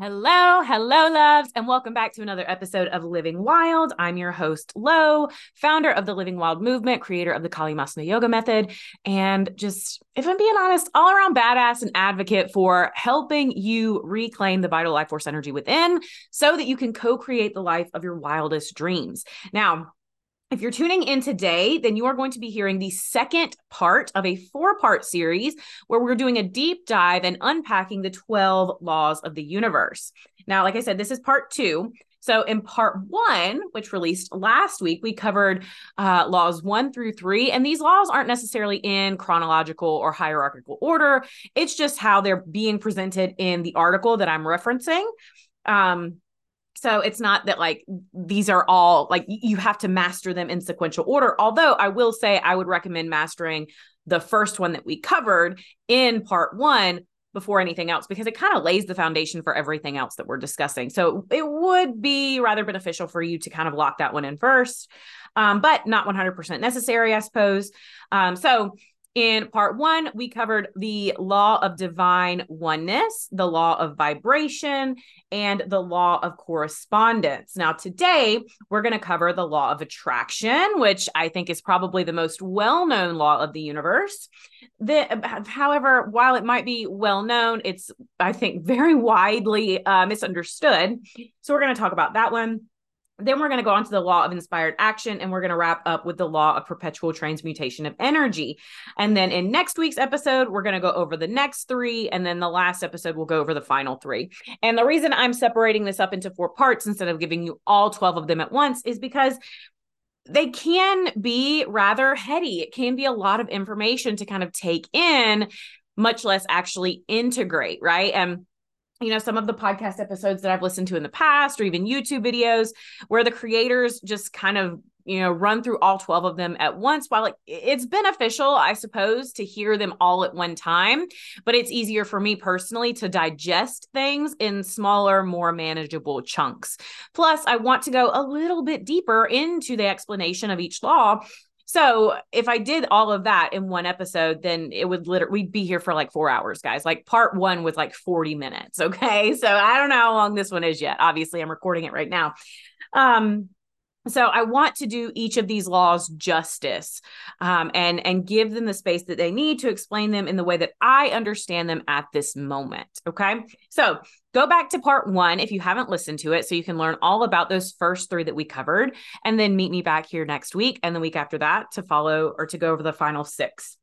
Hello, hello, loves, and welcome back to another episode of Living Wild. I'm your host, Lo, founder of the Living Wild movement, creator of the Kali Masana Yoga method, and just, if I'm being honest, all around badass and advocate for helping you reclaim the vital life force energy within so that you can co create the life of your wildest dreams. Now, if you're tuning in today, then you are going to be hearing the second part of a four part series where we're doing a deep dive and unpacking the 12 laws of the universe. Now, like I said, this is part two. So, in part one, which released last week, we covered uh, laws one through three. And these laws aren't necessarily in chronological or hierarchical order, it's just how they're being presented in the article that I'm referencing. Um, so it's not that like these are all like you have to master them in sequential order. Although I will say I would recommend mastering the first one that we covered in part one before anything else because it kind of lays the foundation for everything else that we're discussing. So it would be rather beneficial for you to kind of lock that one in first, um, but not 100% necessary, I suppose. Um, so in part one, we covered the law of divine oneness, the law of vibration, and the law of correspondence. Now, today, we're going to cover the law of attraction, which I think is probably the most well known law of the universe. The, however, while it might be well known, it's, I think, very widely uh, misunderstood. So, we're going to talk about that one. Then we're going to go on to the law of inspired action and we're going to wrap up with the law of perpetual transmutation of energy. And then in next week's episode, we're going to go over the next three. And then the last episode, we'll go over the final three. And the reason I'm separating this up into four parts instead of giving you all 12 of them at once is because they can be rather heady. It can be a lot of information to kind of take in, much less actually integrate, right? And you know, some of the podcast episodes that I've listened to in the past, or even YouTube videos where the creators just kind of, you know, run through all 12 of them at once. While it, it's beneficial, I suppose, to hear them all at one time, but it's easier for me personally to digest things in smaller, more manageable chunks. Plus, I want to go a little bit deeper into the explanation of each law so if I did all of that in one episode, then it would literally we'd be here for like four hours, guys. Like part one was like 40 minutes. Okay. So I don't know how long this one is yet. Obviously, I'm recording it right now. Um, so i want to do each of these laws justice um, and and give them the space that they need to explain them in the way that i understand them at this moment okay so go back to part one if you haven't listened to it so you can learn all about those first three that we covered and then meet me back here next week and the week after that to follow or to go over the final six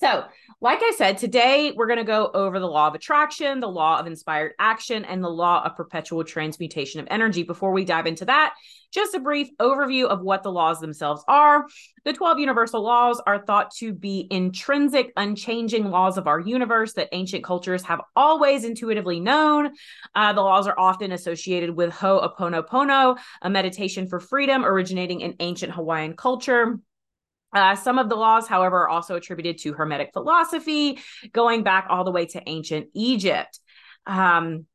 so, like I said, today we're going to go over the law of attraction, the law of inspired action, and the law of perpetual transmutation of energy. Before we dive into that, just a brief overview of what the laws themselves are. The 12 universal laws are thought to be intrinsic, unchanging laws of our universe that ancient cultures have always intuitively known. Uh, the laws are often associated with Ho'oponopono, a meditation for freedom originating in ancient Hawaiian culture. Uh, some of the laws, however, are also attributed to Hermetic philosophy, going back all the way to ancient Egypt. Um,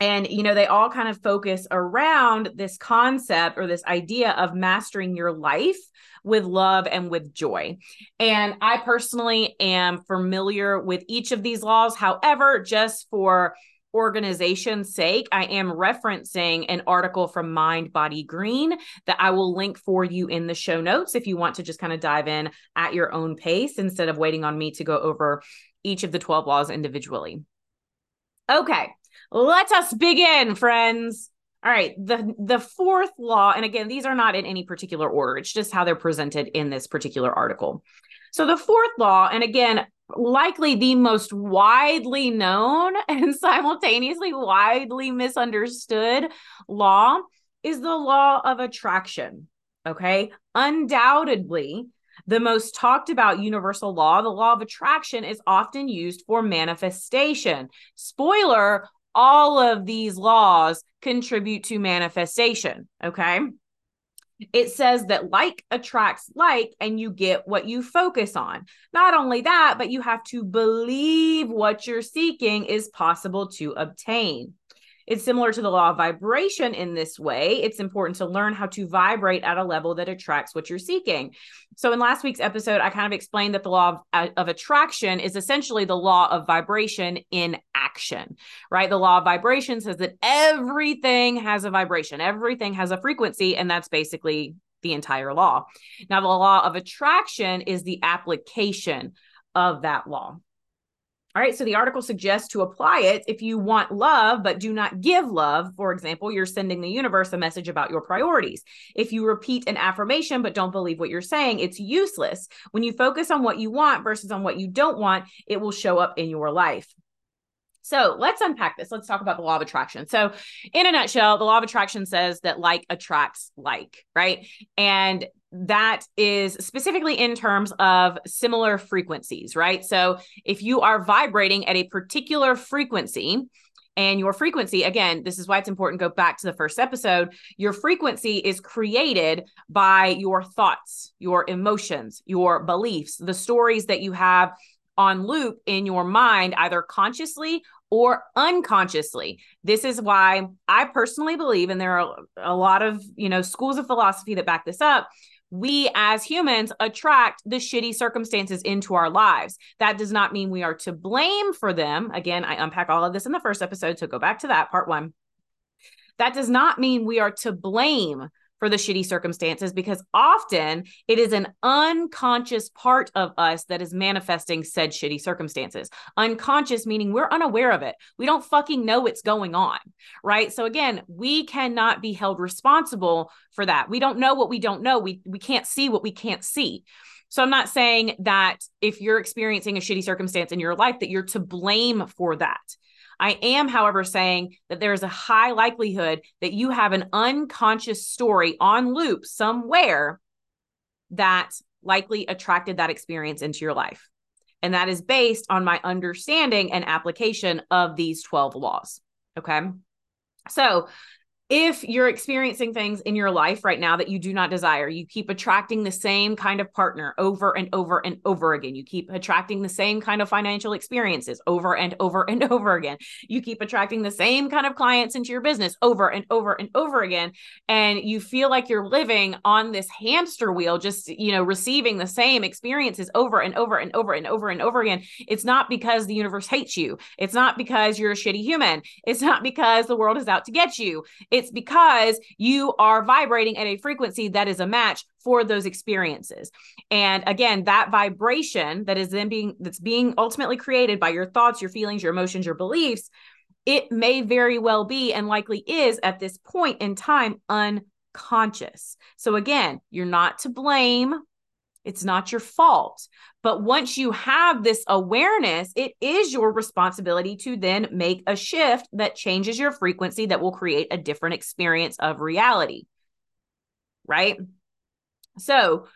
and, you know, they all kind of focus around this concept or this idea of mastering your life with love and with joy. And I personally am familiar with each of these laws. However, just for organization's sake, I am referencing an article from Mind Body Green that I will link for you in the show notes if you want to just kind of dive in at your own pace instead of waiting on me to go over each of the 12 laws individually. Okay, let us begin, friends. All right, the the fourth law and again these are not in any particular order. It's just how they're presented in this particular article. So the fourth law and again likely the most widely known and simultaneously widely misunderstood law is the law of attraction. Okay. Undoubtedly, the most talked about universal law, the law of attraction, is often used for manifestation. Spoiler all of these laws contribute to manifestation. Okay it says that like attracts like and you get what you focus on. Not only that, but you have to believe what you're seeking is possible to obtain. It's similar to the law of vibration in this way. It's important to learn how to vibrate at a level that attracts what you're seeking. So, in last week's episode, I kind of explained that the law of, uh, of attraction is essentially the law of vibration in action, right? The law of vibration says that everything has a vibration, everything has a frequency, and that's basically the entire law. Now, the law of attraction is the application of that law. All right, so the article suggests to apply it if you want love but do not give love. For example, you're sending the universe a message about your priorities. If you repeat an affirmation but don't believe what you're saying, it's useless. When you focus on what you want versus on what you don't want, it will show up in your life. So let's unpack this. Let's talk about the law of attraction. So, in a nutshell, the law of attraction says that like attracts like, right? And that is specifically in terms of similar frequencies, right? So, if you are vibrating at a particular frequency, and your frequency, again, this is why it's important. to Go back to the first episode. Your frequency is created by your thoughts, your emotions, your beliefs, the stories that you have on loop in your mind, either consciously or unconsciously. This is why I personally believe, and there are a lot of, you know, schools of philosophy that back this up. We as humans attract the shitty circumstances into our lives. That does not mean we are to blame for them. Again, I unpack all of this in the first episode. So go back to that, part one. That does not mean we are to blame for the shitty circumstances because often it is an unconscious part of us that is manifesting said shitty circumstances. Unconscious meaning we're unaware of it. We don't fucking know what's going on, right? So again, we cannot be held responsible for that. We don't know what we don't know. We we can't see what we can't see. So I'm not saying that if you're experiencing a shitty circumstance in your life that you're to blame for that. I am, however, saying that there is a high likelihood that you have an unconscious story on loop somewhere that likely attracted that experience into your life. And that is based on my understanding and application of these 12 laws. Okay. So if you're experiencing things in your life right now that you do not desire, you keep attracting the same kind of partner over and over and over again. You keep attracting the same kind of financial experiences over and over and over again. You keep attracting the same kind of clients into your business over and over and over again. And you feel like you're living on this hamster wheel, just, you know, receiving the same experiences over and over and over and over and over again. It's not because the universe hates you. It's not because you're a shitty human. It's not because the world is out to get you. It's because you are vibrating at a frequency that is a match for those experiences. And again, that vibration that is then being that's being ultimately created by your thoughts, your feelings, your emotions, your beliefs, it may very well be and likely is at this point in time unconscious. So again, you're not to blame it's not your fault. But once you have this awareness, it is your responsibility to then make a shift that changes your frequency that will create a different experience of reality. Right? So,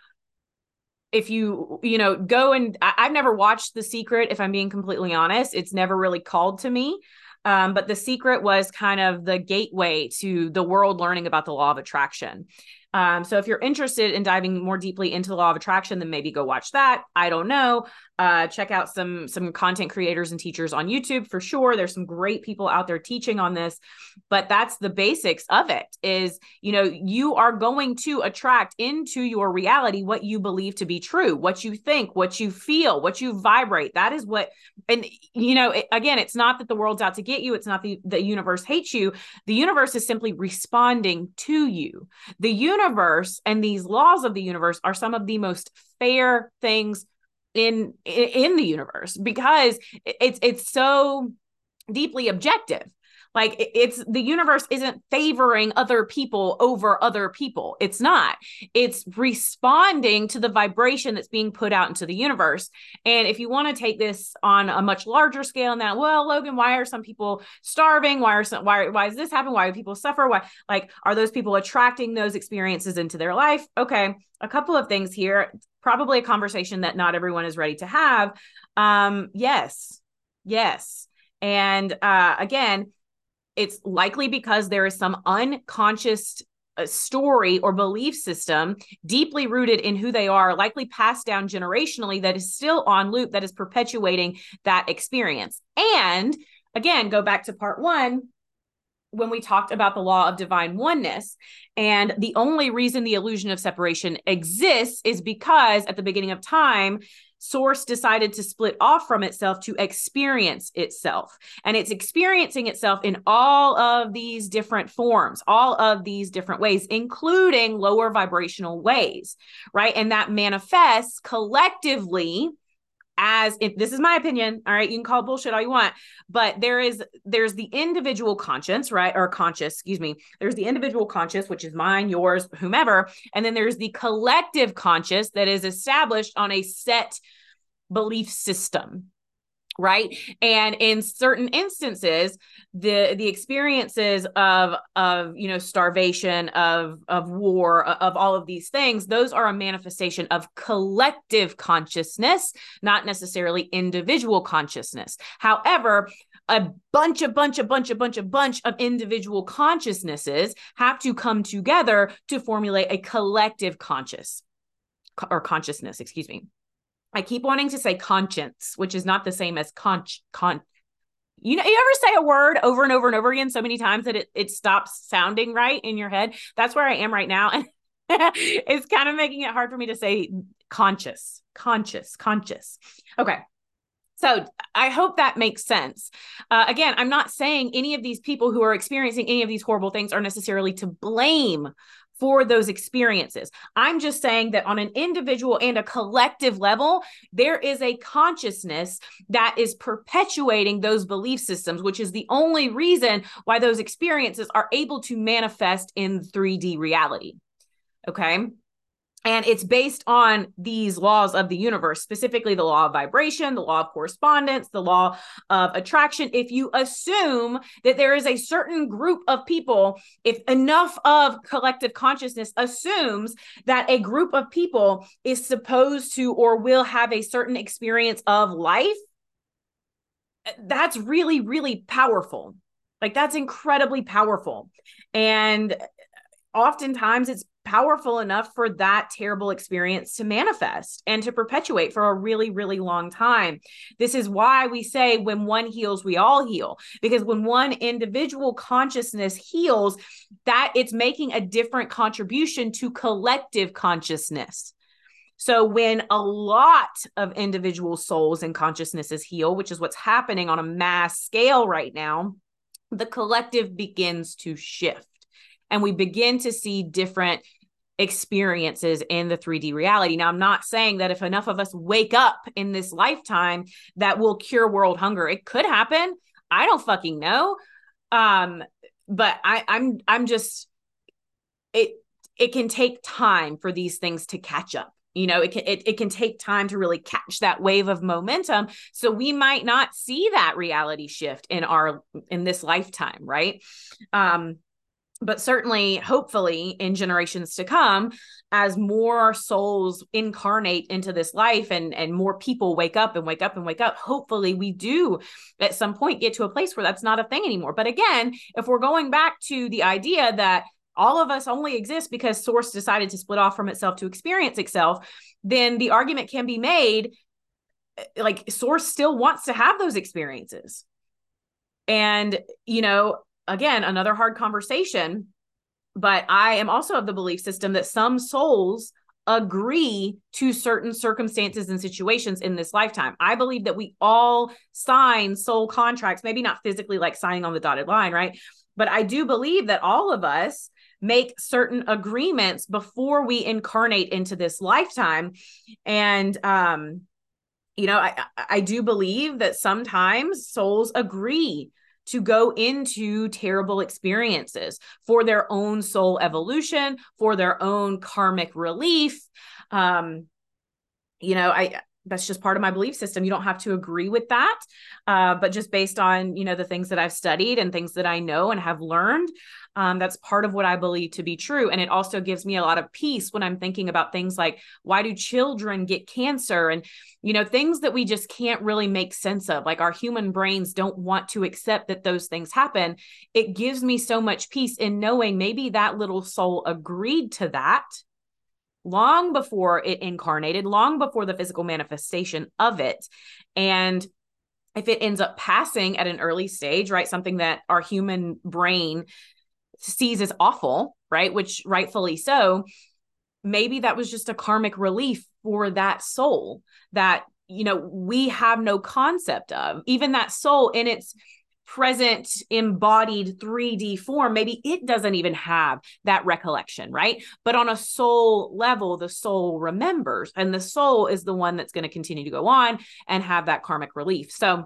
if you you know go and I, have never watched the secret if i'm being completely honest it's never really called to me um, but the secret was kind of the gateway to the world learning about the law of attraction um, so if you're interested in diving more deeply into the law of attraction, then maybe go watch that. I don't know. Uh, check out some some content creators and teachers on YouTube for sure. There's some great people out there teaching on this, but that's the basics of it. Is you know you are going to attract into your reality what you believe to be true, what you think, what you feel, what you vibrate. That is what, and you know it, again, it's not that the world's out to get you. It's not the the universe hates you. The universe is simply responding to you. The universe and these laws of the universe are some of the most fair things in in the universe because it's it's so deeply objective like it's the universe isn't favoring other people over other people. It's not. It's responding to the vibration that's being put out into the universe. And if you want to take this on a much larger scale and that well logan why are some people starving? Why are some why why does this happen? Why do people suffer? Why like are those people attracting those experiences into their life? Okay a couple of things here. Probably a conversation that not everyone is ready to have. Um, yes, yes. And uh, again, it's likely because there is some unconscious uh, story or belief system deeply rooted in who they are, likely passed down generationally, that is still on loop, that is perpetuating that experience. And again, go back to part one when we talked about the law of divine oneness. And the only reason the illusion of separation exists is because at the beginning of time, source decided to split off from itself to experience itself. And it's experiencing itself in all of these different forms, all of these different ways, including lower vibrational ways, right? And that manifests collectively as if this is my opinion all right you can call bullshit all you want but there is there's the individual conscience right or conscious excuse me there's the individual conscious which is mine yours whomever and then there's the collective conscious that is established on a set belief system right? And in certain instances the the experiences of of you know starvation of of war of all of these things those are a manifestation of collective consciousness not necessarily individual consciousness. However a bunch a bunch a bunch a bunch a bunch of individual consciousnesses have to come together to formulate a collective conscious or consciousness excuse me I keep wanting to say conscience, which is not the same as conch con. You know, you ever say a word over and over and over again so many times that it it stops sounding right in your head? That's where I am right now, and it's kind of making it hard for me to say conscious, conscious, conscious. Okay. So I hope that makes sense. Uh, again, I'm not saying any of these people who are experiencing any of these horrible things are necessarily to blame for those experiences. I'm just saying that on an individual and a collective level, there is a consciousness that is perpetuating those belief systems, which is the only reason why those experiences are able to manifest in 3D reality. Okay and it's based on these laws of the universe specifically the law of vibration the law of correspondence the law of attraction. If you assume that there is a certain group of people if enough of collective consciousness assumes that a group of people is supposed to or will have a certain experience of life that's really really powerful. Like that's incredibly powerful. And oftentimes it's powerful enough for that terrible experience to manifest and to perpetuate for a really, really long time. This is why we say when one heals, we all heal, because when one individual consciousness heals, that it's making a different contribution to collective consciousness. So, when a lot of individual souls and consciousnesses heal, which is what's happening on a mass scale right now, the collective begins to shift and we begin to see different experiences in the 3D reality. Now, I'm not saying that if enough of us wake up in this lifetime that will cure world hunger. It could happen. I don't fucking know. Um, but I, I'm I'm just it it can take time for these things to catch up. You know, it can it, it can take time to really catch that wave of momentum. So we might not see that reality shift in our in this lifetime, right? Um, but certainly hopefully in generations to come as more souls incarnate into this life and and more people wake up and wake up and wake up hopefully we do at some point get to a place where that's not a thing anymore. But again if we're going back to the idea that all of us only exist because source decided to split off from itself to experience itself then the argument can be made eh, like source still wants to have those experiences. And you know again, another hard conversation. But I am also of the belief system that some souls agree to certain circumstances and situations in this lifetime. I believe that we all sign soul contracts, maybe not physically like signing on the dotted line, right? But I do believe that all of us make certain agreements before we incarnate into this lifetime. And um you know, I I do believe that sometimes souls agree to go into terrible experiences for their own soul evolution, for their own karmic relief. Um, you know, I that's just part of my belief system. You don't have to agree with that, uh, but just based on you know the things that I've studied and things that I know and have learned, um, that's part of what I believe to be true. And it also gives me a lot of peace when I'm thinking about things like why do children get cancer and, you know, things that we just can't really make sense of. Like our human brains don't want to accept that those things happen. It gives me so much peace in knowing maybe that little soul agreed to that long before it incarnated, long before the physical manifestation of it. And if it ends up passing at an early stage, right? Something that our human brain sees as awful, right? Which rightfully so. Maybe that was just a karmic relief for that soul that, you know, we have no concept of. Even that soul in its present embodied 3D form, maybe it doesn't even have that recollection, right? But on a soul level, the soul remembers, and the soul is the one that's going to continue to go on and have that karmic relief. So,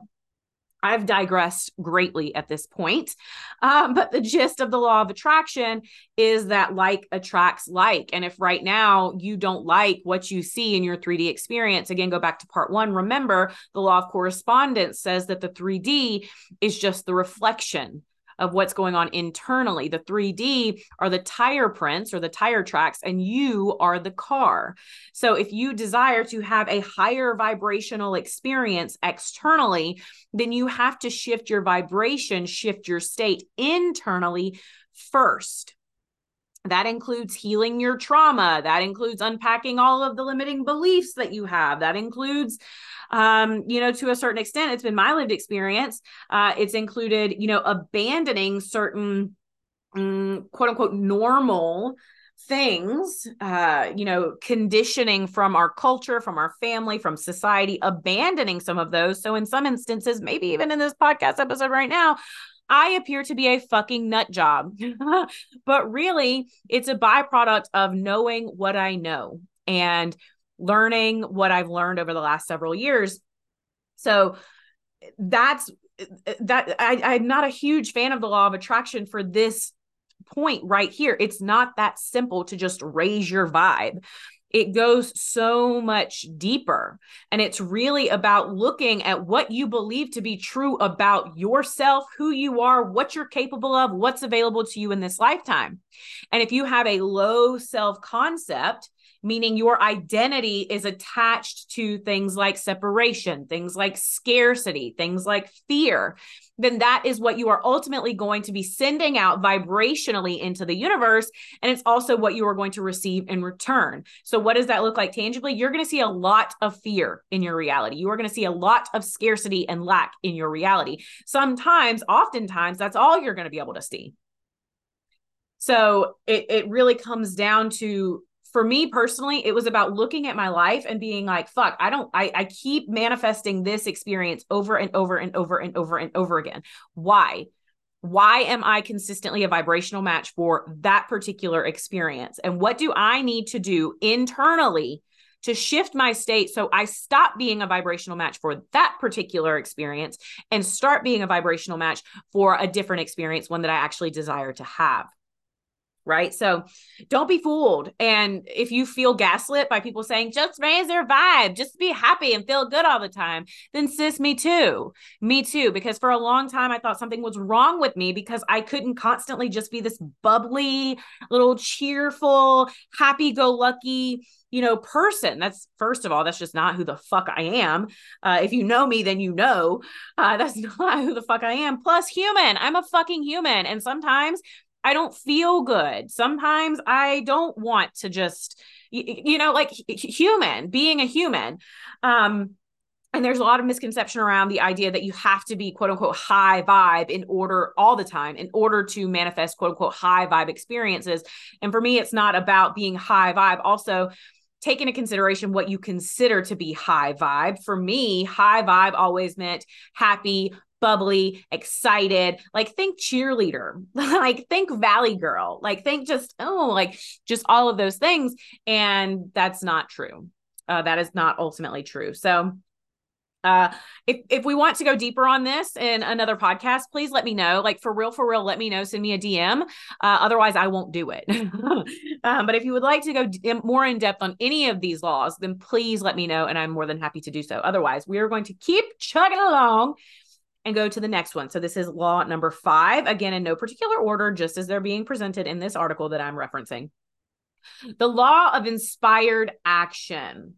I've digressed greatly at this point. Um, but the gist of the law of attraction is that like attracts like. And if right now you don't like what you see in your 3D experience, again, go back to part one. Remember, the law of correspondence says that the 3D is just the reflection of what's going on internally. The 3D are the tire prints or the tire tracks, and you are the car. So if you desire to have a higher vibrational experience externally, then you have to shift your vibration, shift your state internally first. That includes healing your trauma. That includes unpacking all of the limiting beliefs that you have. That includes um, you know, to a certain extent, it's been my lived experience. Uh, it's included, you know, abandoning certain um, quote unquote normal things uh you know conditioning from our culture from our family from society abandoning some of those so in some instances maybe even in this podcast episode right now I appear to be a fucking nut job. but really, it's a byproduct of knowing what I know and learning what I've learned over the last several years. So that's that I, I'm not a huge fan of the law of attraction for this point right here. It's not that simple to just raise your vibe. It goes so much deeper. And it's really about looking at what you believe to be true about yourself, who you are, what you're capable of, what's available to you in this lifetime. And if you have a low self concept, meaning your identity is attached to things like separation, things like scarcity, things like fear, then that is what you are ultimately going to be sending out vibrationally into the universe. And it's also what you are going to receive in return. So, what does that look like tangibly? You're going to see a lot of fear in your reality. You are going to see a lot of scarcity and lack in your reality. Sometimes, oftentimes, that's all you're going to be able to see. So it, it really comes down to for me personally, it was about looking at my life and being like, fuck, I don't, I, I keep manifesting this experience over and over and over and over and over again. Why? Why am I consistently a vibrational match for that particular experience? And what do I need to do internally to shift my state so I stop being a vibrational match for that particular experience and start being a vibrational match for a different experience, one that I actually desire to have? Right? So don't be fooled. And if you feel gaslit by people saying, just raise their vibe, just be happy and feel good all the time, then sis, me too. Me too. Because for a long time, I thought something was wrong with me because I couldn't constantly just be this bubbly, little cheerful, happy go lucky you know, person. That's first of all, that's just not who the fuck I am. Uh, if you know me, then you know uh, that's not who the fuck I am. Plus, human. I'm a fucking human, and sometimes I don't feel good. Sometimes I don't want to just, you, you know, like human, being a human. Um, and there's a lot of misconception around the idea that you have to be quote unquote high vibe in order all the time in order to manifest quote unquote high vibe experiences. And for me, it's not about being high vibe. Also, take into consideration what you consider to be high vibe. For me, high vibe always meant happy, bubbly, excited. Like think cheerleader, like think valley girl, like think just oh, like just all of those things. And that's not true. Uh, that is not ultimately true. So uh if if we want to go deeper on this in another podcast please let me know like for real for real let me know send me a dm uh, otherwise i won't do it um, but if you would like to go d- more in depth on any of these laws then please let me know and i'm more than happy to do so otherwise we are going to keep chugging along and go to the next one. So this is law number five, again, in no particular order, just as they're being presented in this article that I'm referencing. The law of inspired action.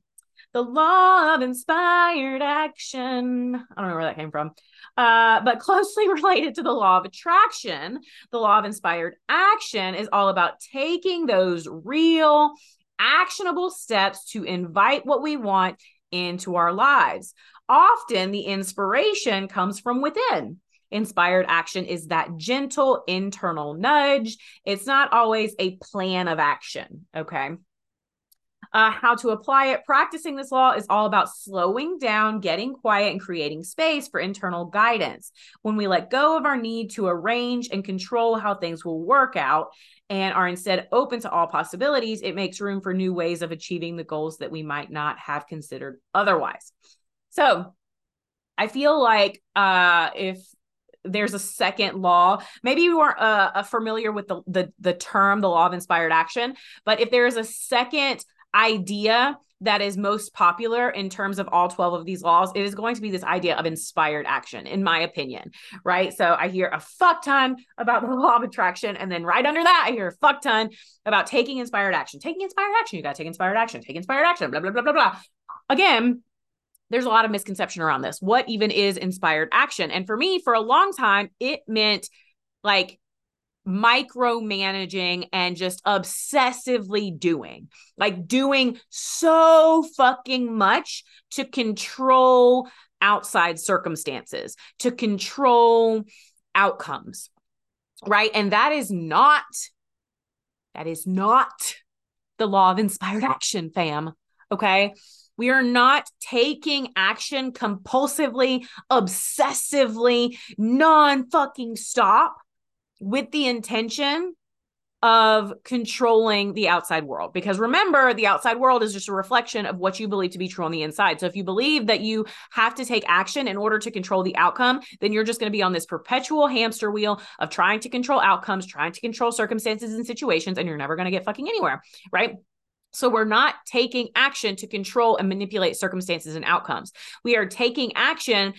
The law of inspired action. I don't know where that came from, uh, but closely related to the law of attraction. The law of inspired action is all about taking those real, actionable steps to invite what we want into our lives. Often the inspiration comes from within. Inspired action is that gentle internal nudge. It's not always a plan of action. Okay uh, how to apply it. Practicing this law is all about slowing down, getting quiet, and creating space for internal guidance. When we let go of our need to arrange and control how things will work out and are instead open to all possibilities, it makes room for new ways of achieving the goals that we might not have considered otherwise. So, I feel like uh, if there's a second law. Maybe you weren't uh, uh, familiar with the, the the term the law of inspired action, but if there is a second idea that is most popular in terms of all 12 of these laws, it is going to be this idea of inspired action, in my opinion. Right. So I hear a fuck ton about the law of attraction. And then right under that, I hear a fuck ton about taking inspired action. Taking inspired action. You got to take inspired action, take inspired action, blah, blah, blah, blah, blah. Again, there's a lot of misconception around this. What even is inspired action? And for me, for a long time, it meant like micromanaging and just obsessively doing, like doing so fucking much to control outside circumstances, to control outcomes. Right. And that is not, that is not the law of inspired action, fam. Okay. We are not taking action compulsively, obsessively, non fucking stop with the intention of controlling the outside world. Because remember, the outside world is just a reflection of what you believe to be true on the inside. So if you believe that you have to take action in order to control the outcome, then you're just going to be on this perpetual hamster wheel of trying to control outcomes, trying to control circumstances and situations, and you're never going to get fucking anywhere. Right. So we're not taking action to control and manipulate circumstances and outcomes. We are taking action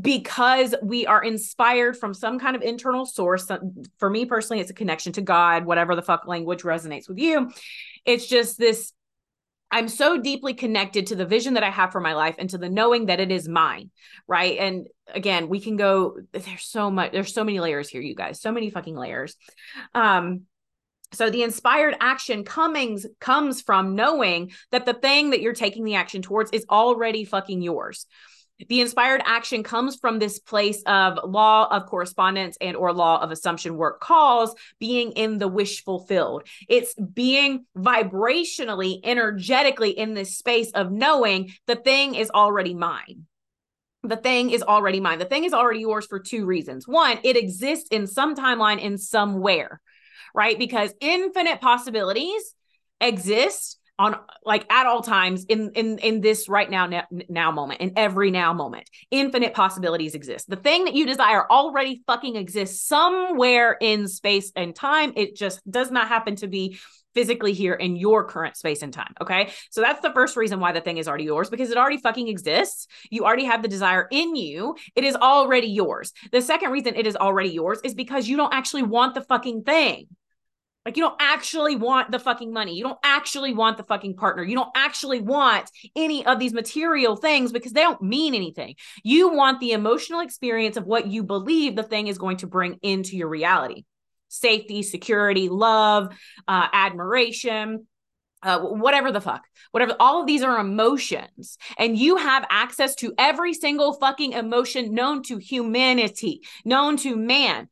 because we are inspired from some kind of internal source. For me personally, it's a connection to God, whatever the fuck language resonates with you. It's just this I'm so deeply connected to the vision that I have for my life and to the knowing that it is mine, right? And again, we can go there's so much there's so many layers here you guys, so many fucking layers. Um so the inspired action comings comes from knowing that the thing that you're taking the action towards is already fucking yours the inspired action comes from this place of law of correspondence and or law of assumption work calls being in the wish fulfilled. It's being vibrationally energetically in this space of knowing the thing is already mine. The thing is already mine. The thing is already yours for two reasons. One it exists in some timeline in somewhere right? Because infinite possibilities exist on like at all times in in in this right now now, moment in every now moment infinite possibilities exist the thing that you desire already fucking exists somewhere in space and time it just does not happen to be physically here in your current space and time. Okay. So that's the first reason why the thing is already yours because it already fucking exists. You already have the desire in you. It is already yours. The second reason it is already yours is because you don't actually want the fucking thing. Like, you don't actually want the fucking money. You don't actually want the fucking partner. You don't actually want any of these material things because they don't mean anything. You want the emotional experience of what you believe the thing is going to bring into your reality safety, security, love, uh, admiration. Uh, whatever the fuck, whatever, all of these are emotions, and you have access to every single fucking emotion known to humanity, known to man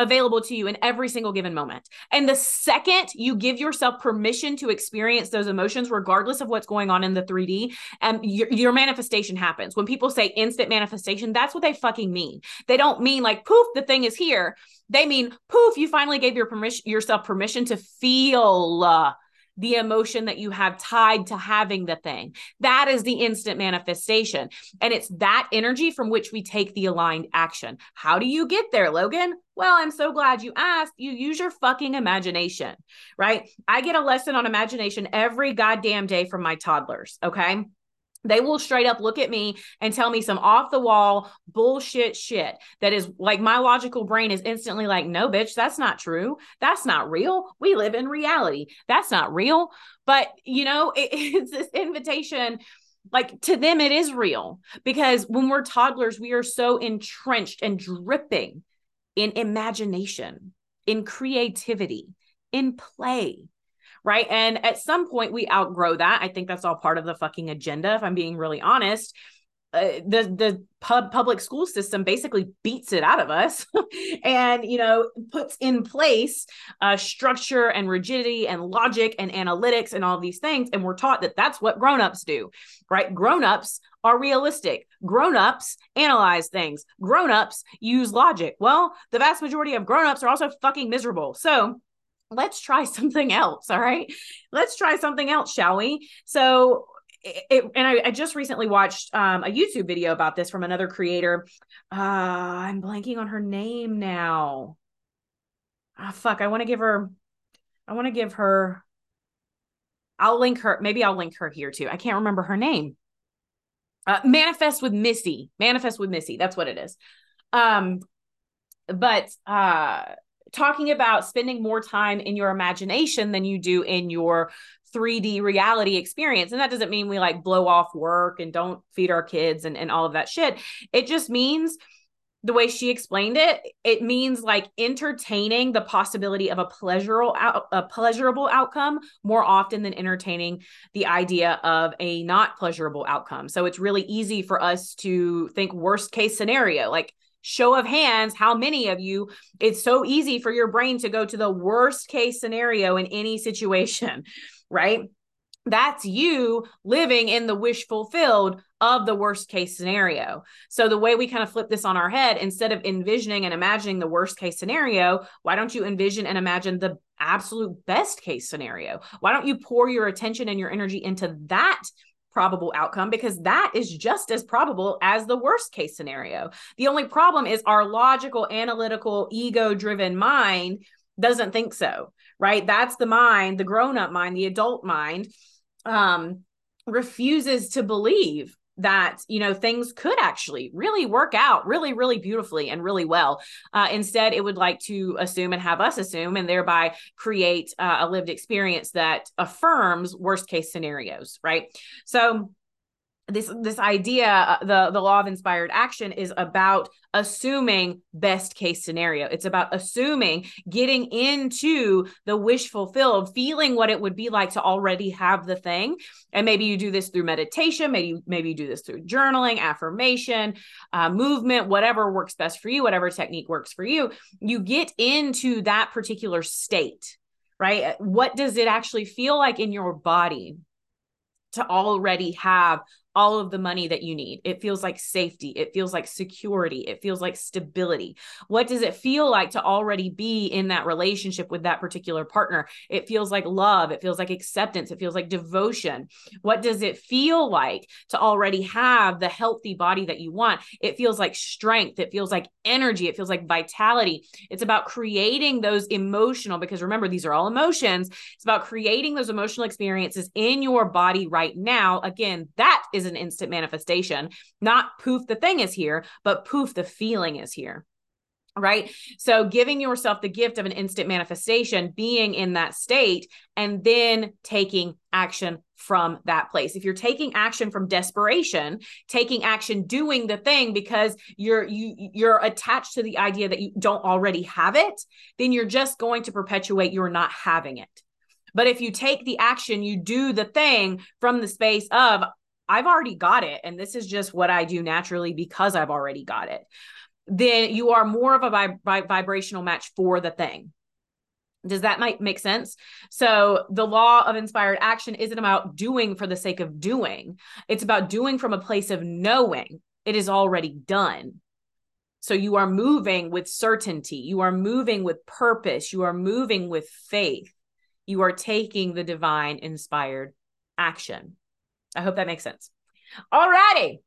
available to you in every single given moment. And the second you give yourself permission to experience those emotions, regardless of what's going on in the 3D, um, your, your manifestation happens. When people say instant manifestation, that's what they fucking mean. They don't mean like poof, the thing is here. They mean poof, you finally gave your permission yourself permission to feel. Uh, the emotion that you have tied to having the thing. That is the instant manifestation. And it's that energy from which we take the aligned action. How do you get there, Logan? Well, I'm so glad you asked. You use your fucking imagination, right? I get a lesson on imagination every goddamn day from my toddlers, okay? They will straight up look at me and tell me some off the wall bullshit shit that is like my logical brain is instantly like no bitch that's not true. That's not real. We live in reality. That's not real. But you know it, it's this invitation like to them it is real because when we're toddlers we are so entrenched and dripping in imagination in creativity in play right? And at some point, we outgrow that. I think that's all part of the fucking agenda, if I'm being really honest. Uh, the the pub public school system basically beats it out of us and you know puts in place uh, structure and rigidity and logic and analytics and all these things and we're taught that that's what grown-ups do right grown-ups are realistic grown-ups analyze things grown-ups use logic well the vast majority of grown-ups are also fucking miserable so let's try something else all right let's try something else shall we so it, and I, I, just recently watched um, a YouTube video about this from another creator. Uh, I'm blanking on her name now. Ah, fuck. I want to give her, I want to give her, I'll link her. Maybe I'll link her here too. I can't remember her name. Uh, Manifest with Missy. Manifest with Missy. That's what it is. Um, but uh, talking about spending more time in your imagination than you do in your 3D reality experience. And that doesn't mean we like blow off work and don't feed our kids and, and all of that shit. It just means the way she explained it, it means like entertaining the possibility of a pleasurable out, a pleasurable outcome more often than entertaining the idea of a not pleasurable outcome. So it's really easy for us to think worst case scenario, like show of hands how many of you it's so easy for your brain to go to the worst case scenario in any situation right? That's you living in the wish fulfilled of the worst case scenario. So, the way we kind of flip this on our head, instead of envisioning and imagining the worst case scenario, why don't you envision and imagine the absolute best case scenario? Why don't you pour your attention and your energy into that probable outcome because that is just as probable as the worst case scenario. The only problem is our logical, analytical, ego driven mind doesn't think so right? That's the mind, the grown up mind, the adult mind um, refuses to believe that you know things could actually really work out really really beautifully and really well. Uh, instead it would like to assume and have us assume and thereby create uh, a lived experience that affirms worst case scenarios right? So this this idea uh, the the law of inspired action is about assuming best case scenario. It's about assuming getting into the wish fulfilled feeling what it would be like to already have the thing. And maybe you do this through meditation maybe maybe you do this through journaling affirmation uh, movement whatever works best for you whatever technique works for you. You get into that particular state right? What does it actually feel like in your body to already have all of the money that you need. It feels like safety. It feels like security. It feels like stability. What does it feel like to already be in that relationship with that particular partner? It feels like love. It feels like acceptance. It feels like devotion. What does it feel like to already have the healthy body that you want? It feels like strength. It feels like energy. It feels like vitality. It's about creating those emotional, because remember, these are all emotions. It's about creating those emotional experiences in your body right now. Again, that is is an instant manifestation. Not poof, the thing is here, but poof, the feeling is here right? So giving yourself the gift of an instant manifestation, being in that state, and then taking action from that place. If you're taking action from desperation, taking action doing the thing because you're you you're attached to the idea that you don't already have it, then you're just going to perpetuate your not having it. But if you take the action, you do the thing from the space of I've already got it. And this is just what I do naturally because I've already got it. Then you are more of a vib- vibrational match for the thing. Does that might make sense? So the law of inspired action isn't about doing for the sake of doing. It's about doing from a place of knowing it is already done. So you are moving with certainty. You are moving with purpose. You are moving with faith. You are taking the divine inspired action. I hope that makes sense. All righty.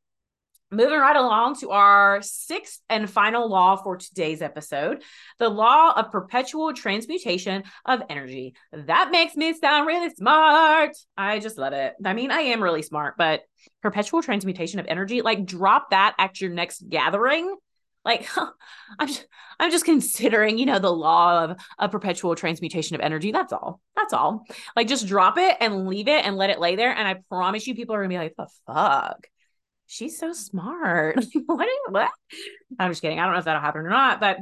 Moving right along to our sixth and final law for today's episode the law of perpetual transmutation of energy. That makes me sound really smart. I just love it. I mean, I am really smart, but perpetual transmutation of energy, like drop that at your next gathering like I'm just, I'm just considering, you know, the law of a perpetual transmutation of energy. That's all. That's all. Like just drop it and leave it and let it lay there. And I promise you, people are gonna be like, the fuck. She's so smart. what, you, what? I'm just kidding. I don't know if that'll happen or not, but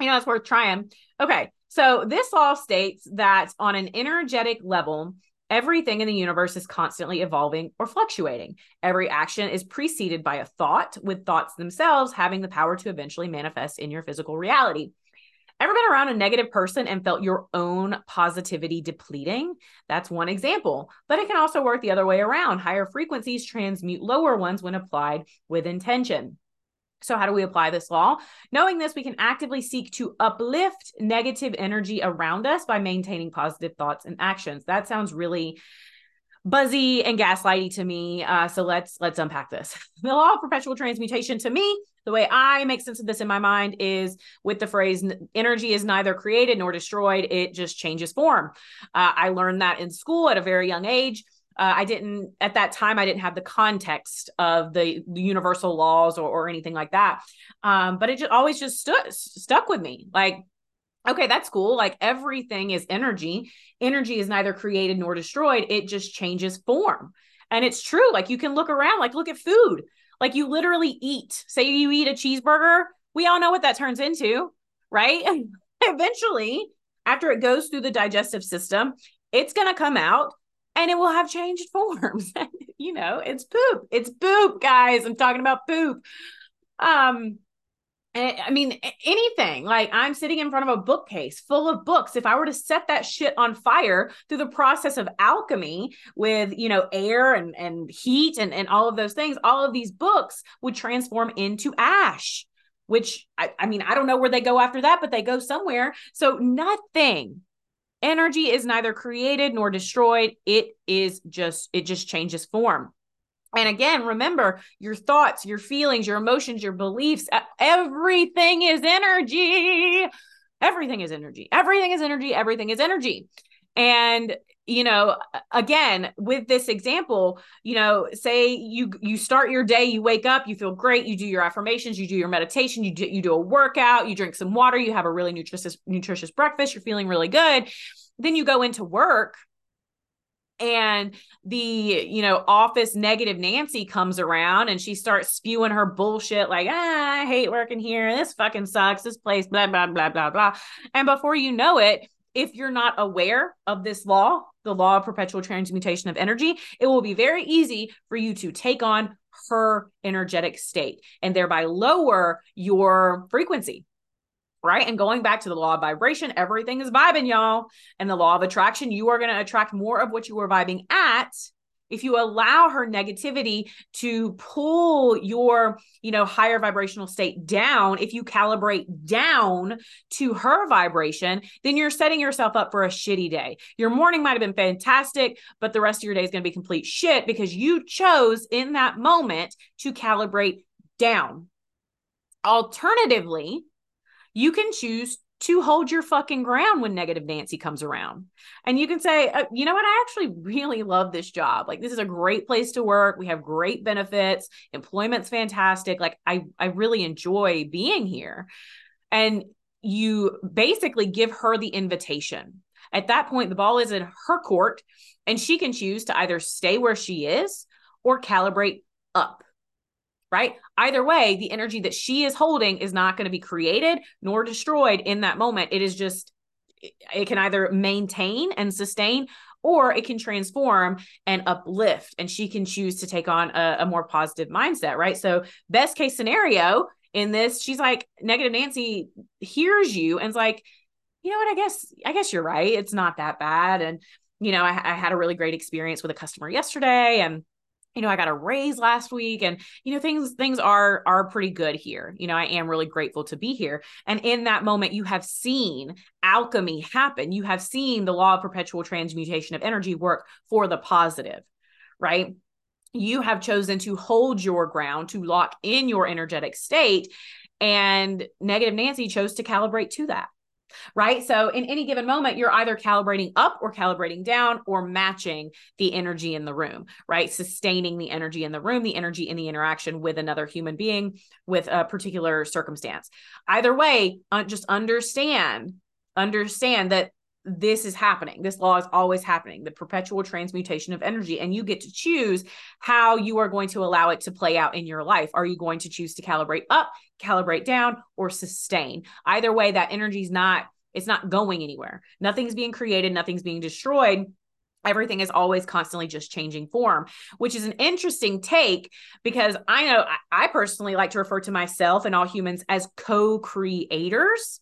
you know, it's worth trying. Okay. So this law states that on an energetic level, everything in the universe is constantly evolving or fluctuating. Every action is preceded by a thought, with thoughts themselves having the power to eventually manifest in your physical reality. Ever been around a negative person and felt your own positivity depleting? That's one example, but it can also work the other way around. Higher frequencies transmute lower ones when applied with intention. So, how do we apply this law? Knowing this, we can actively seek to uplift negative energy around us by maintaining positive thoughts and actions. That sounds really buzzy and gaslighty to me. Uh, so let's let's unpack this. The law of perpetual transmutation to me, the way I make sense of this in my mind is with the phrase "energy is neither created nor destroyed; it just changes form." Uh, I learned that in school at a very young age uh, I didn't at that time I didn't have the context of the, the universal laws or, or anything like that. Um, but it just always just stood stuck with me. Like, okay, that's cool. Like everything is energy. Energy is neither created nor destroyed. It just changes form. And it's true. Like you can look around, like look at food. Like you literally eat. Say you eat a cheeseburger. We all know what that turns into, right? Eventually, after it goes through the digestive system, it's going to come out and it will have changed forms. you know, it's poop. It's poop, guys. I'm talking about poop. Um, I mean, anything like I'm sitting in front of a bookcase full of books. If I were to set that shit on fire through the process of alchemy with, you know, air and, and heat and, and all of those things, all of these books would transform into ash, which I, I mean, I don't know where they go after that, but they go somewhere. So nothing Energy is neither created nor destroyed. It is just, it just changes form. And again, remember your thoughts, your feelings, your emotions, your beliefs, everything is energy. Everything is energy. Everything is energy. Everything is energy. And you know again with this example you know say you you start your day you wake up you feel great you do your affirmations you do your meditation you do, you do a workout you drink some water you have a really nutritious nutritious breakfast you're feeling really good. Then you go into work and the you know office negative nancy comes around and she starts spewing her bullshit like ah i hate working here. This fucking sucks. This place blah blah blah blah blah. And before you know it if you're not aware of this law, the law of perpetual transmutation of energy, it will be very easy for you to take on her energetic state and thereby lower your frequency. Right. And going back to the law of vibration, everything is vibing, y'all. And the law of attraction, you are going to attract more of what you are vibing at if you allow her negativity to pull your you know higher vibrational state down if you calibrate down to her vibration then you're setting yourself up for a shitty day. Your morning might have been fantastic but the rest of your day is going to be complete shit because you chose in that moment to calibrate down. Alternatively you can choose to hold your fucking ground when negative Nancy comes around. And you can say, uh, you know what? I actually really love this job. Like this is a great place to work. We have great benefits. Employment's fantastic. Like I I really enjoy being here. And you basically give her the invitation. At that point the ball is in her court and she can choose to either stay where she is or calibrate up right? Either way, the energy that she is holding is not going to be created nor destroyed in that moment. It is just, it can either maintain and sustain or it can transform and uplift. And she can choose to take on a, a more positive mindset, right? So, best case scenario in this, she's like, negative Nancy hears you and's like, you know what? I guess, I guess you're right. It's not that bad. And, you know, I, I had a really great experience with a customer yesterday and you know i got a raise last week and you know things things are are pretty good here. You know i am really grateful to be here. And in that moment you have seen alchemy happen. You have seen the law of perpetual transmutation of energy work for the positive right? You have chosen to hold your ground to lock in your energetic state and negative nancy chose to calibrate to that right? So in any given moment, you're either calibrating up or calibrating down or matching the energy in the room, right? Sustaining the energy in the room, the energy in the interaction with another human being with a particular circumstance. Either way, just understand, understand that this is happening. This law is always happening, the perpetual transmutation of energy. And you get to choose how you are going to allow it to play out in your life. Are you going to choose to calibrate up, calibrate down, or sustain? Either way, that energy is not, it's not going anywhere. Nothing's being created, nothing's being destroyed everything is always constantly just changing form which is an interesting take because i know i personally like to refer to myself and all humans as co-creators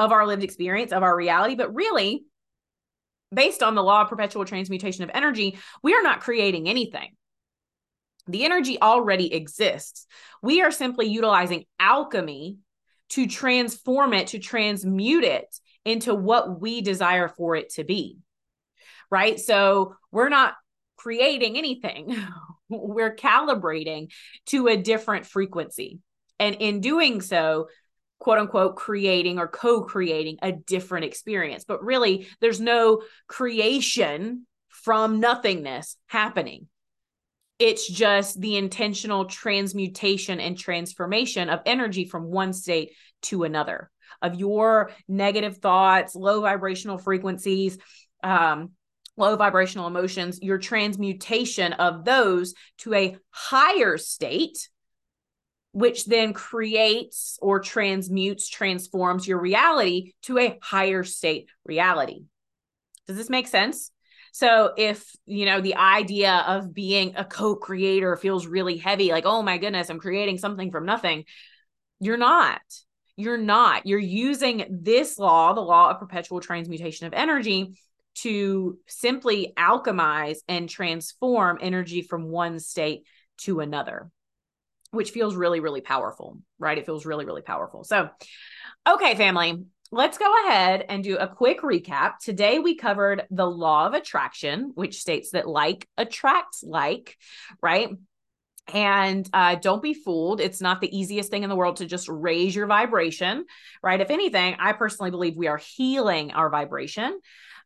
of our lived experience of our reality but really based on the law of perpetual transmutation of energy we are not creating anything the energy already exists we are simply utilizing alchemy to transform it to transmute it into what we desire for it to be right? So we're not creating anything, we're calibrating to a different frequency. And in doing so, quote unquote, creating or co creating a different experience. But really, there's no creation from nothingness happening. It's just the intentional transmutation and transformation of energy from one state to another, of your negative thoughts, low vibrational frequencies, um, low vibrational emotions, your transmutation of those to a higher state, which then creates or transmutes, transforms your reality to a higher state reality. Does this make sense? So if, you know, the idea of being a co-creator feels really heavy, like, oh my goodness, I'm creating something from nothing, you're not. You're not. You're using this law, the law of perpetual transmutation of energy, to simply alchemize and transform energy from one state to another, which feels really, really powerful, right? It feels really, really powerful. So, okay, family, let's go ahead and do a quick recap. Today, we covered the law of attraction, which states that like attracts like, right? And uh, don't be fooled. It's not the easiest thing in the world to just raise your vibration, right? If anything, I personally believe we are healing our vibration.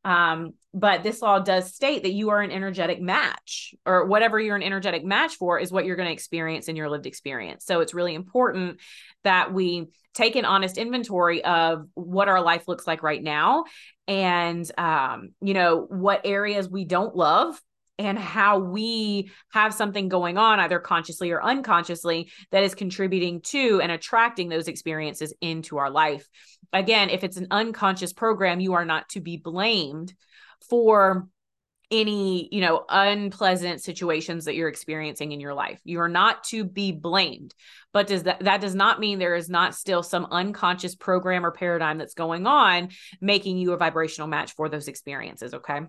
Um, but this law does state that you are an energetic match, or whatever you're an energetic match for is what you're going to experience in your lived experience. So it's really important that we take an honest inventory of what our life looks like right now and um, you know what areas we don't love and how we have something going on either consciously or unconsciously that is contributing to and attracting those experiences into our life again if it's an unconscious program you are not to be blamed for any you know unpleasant situations that you're experiencing in your life. You are not to be blamed. But does that that does not mean there is not still some unconscious program or paradigm that's going on making you a vibrational match for those experiences okay?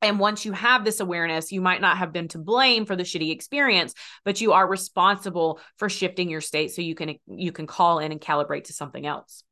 And once you have this awareness, you might not have been to blame for the shitty experience, but you are responsible for shifting your state so you can you can call in and calibrate to something else.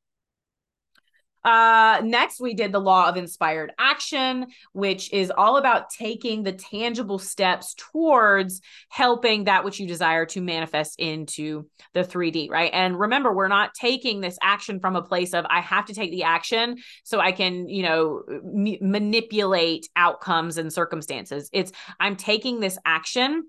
Uh, next, we did the law of inspired action, which is all about taking the tangible steps towards helping that which you desire to manifest into the 3D, right? And remember, we're not taking this action from a place of I have to take the action so I can, you know, m- manipulate outcomes and circumstances. It's I'm taking this action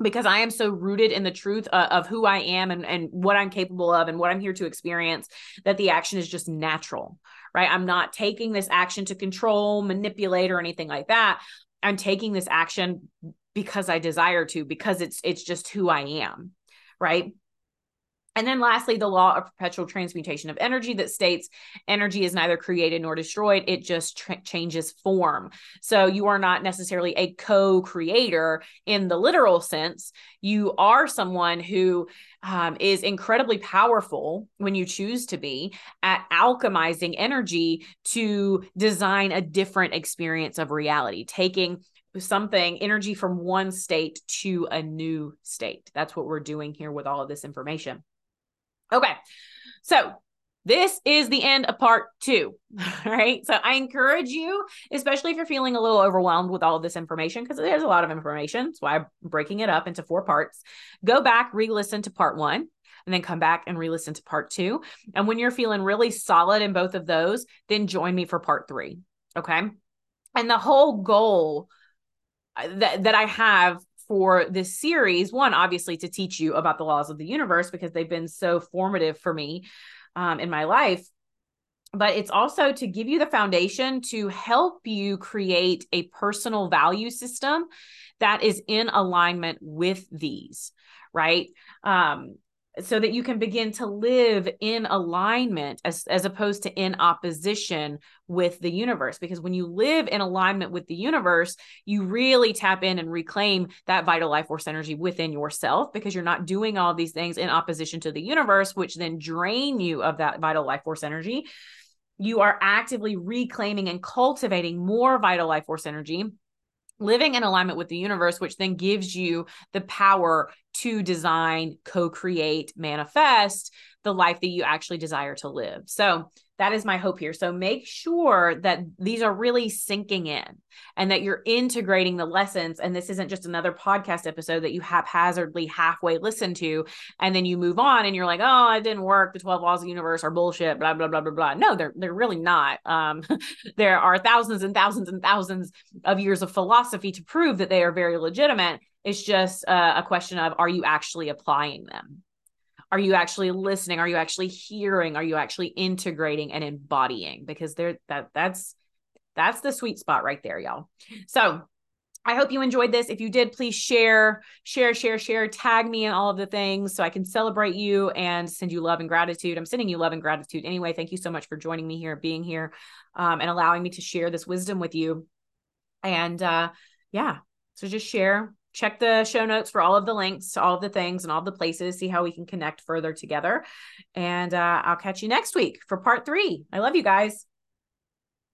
because I am so rooted in the truth uh, of who I am and, and what I'm capable of and what I'm here to experience that the action is just natural, right? I'm not taking this action to control, manipulate, or anything like that. I'm taking this action because I desire to, because it's it's just who I am, right? And then lastly, the law of perpetual transmutation of energy that states energy is neither created nor destroyed, it just changes form. So you are not necessarily a co creator in the literal sense. You are someone who um, is incredibly powerful when you choose to be at alchemizing energy to design a different experience of reality, taking something energy from one state to a new state. That's what we're doing here with all of this information. Okay. So this is the end of part two. All right. So I encourage you, especially if you're feeling a little overwhelmed with all of this information, because there's a lot of information. That's why I'm breaking it up into four parts. Go back, re listen to part one, and then come back and re listen to part two. And when you're feeling really solid in both of those, then join me for part three. Okay. And the whole goal uh, that, that I have for this series one obviously to teach you about the laws of the universe because they've been so formative for me um, in my life but it's also to give you the foundation to help you create a personal value system that is in alignment with these right? Um so that you can begin to live in alignment as, as opposed to in opposition with the universe. Because when you live in alignment with the universe, you really tap in and reclaim that vital life force energy within yourself because you're not doing all these things in opposition to the universe, which then drain you of that vital life force energy. You are actively reclaiming and cultivating more vital life force energy living in alignment with the universe, which then gives you the power to design, co create, manifest the life that you actually desire to live. So, that is my hope here. So make sure that these are really sinking in and that you're integrating the lessons. And this isn't just another podcast episode that you haphazardly halfway listen to and then you move on and you're like, oh, it didn't work. The 12 laws of the universe are bullshit, blah, blah, blah, blah, blah. No, they're they're really not. Um, there are thousands and thousands and thousands of years of philosophy to prove that they are very legitimate. It's just uh, a question of are you actually applying them? Are you actually listening are you actually hearing are you actually integrating and embodying because there that that's that's the sweet spot right there y'all so I hope you enjoyed this. If you did, please share, share, share, share, tag me in all of the things so I can celebrate you and send you love and gratitude. I'm sending you love and gratitude anyway. Thank you so much for joining me here, being here, um, and allowing me to share this wisdom with you. And uh, yeah, so just share, check the show notes for all of the links all of the things and all the places, see how we can connect further together. And uh, I'll catch you next week for part three. I love you guys.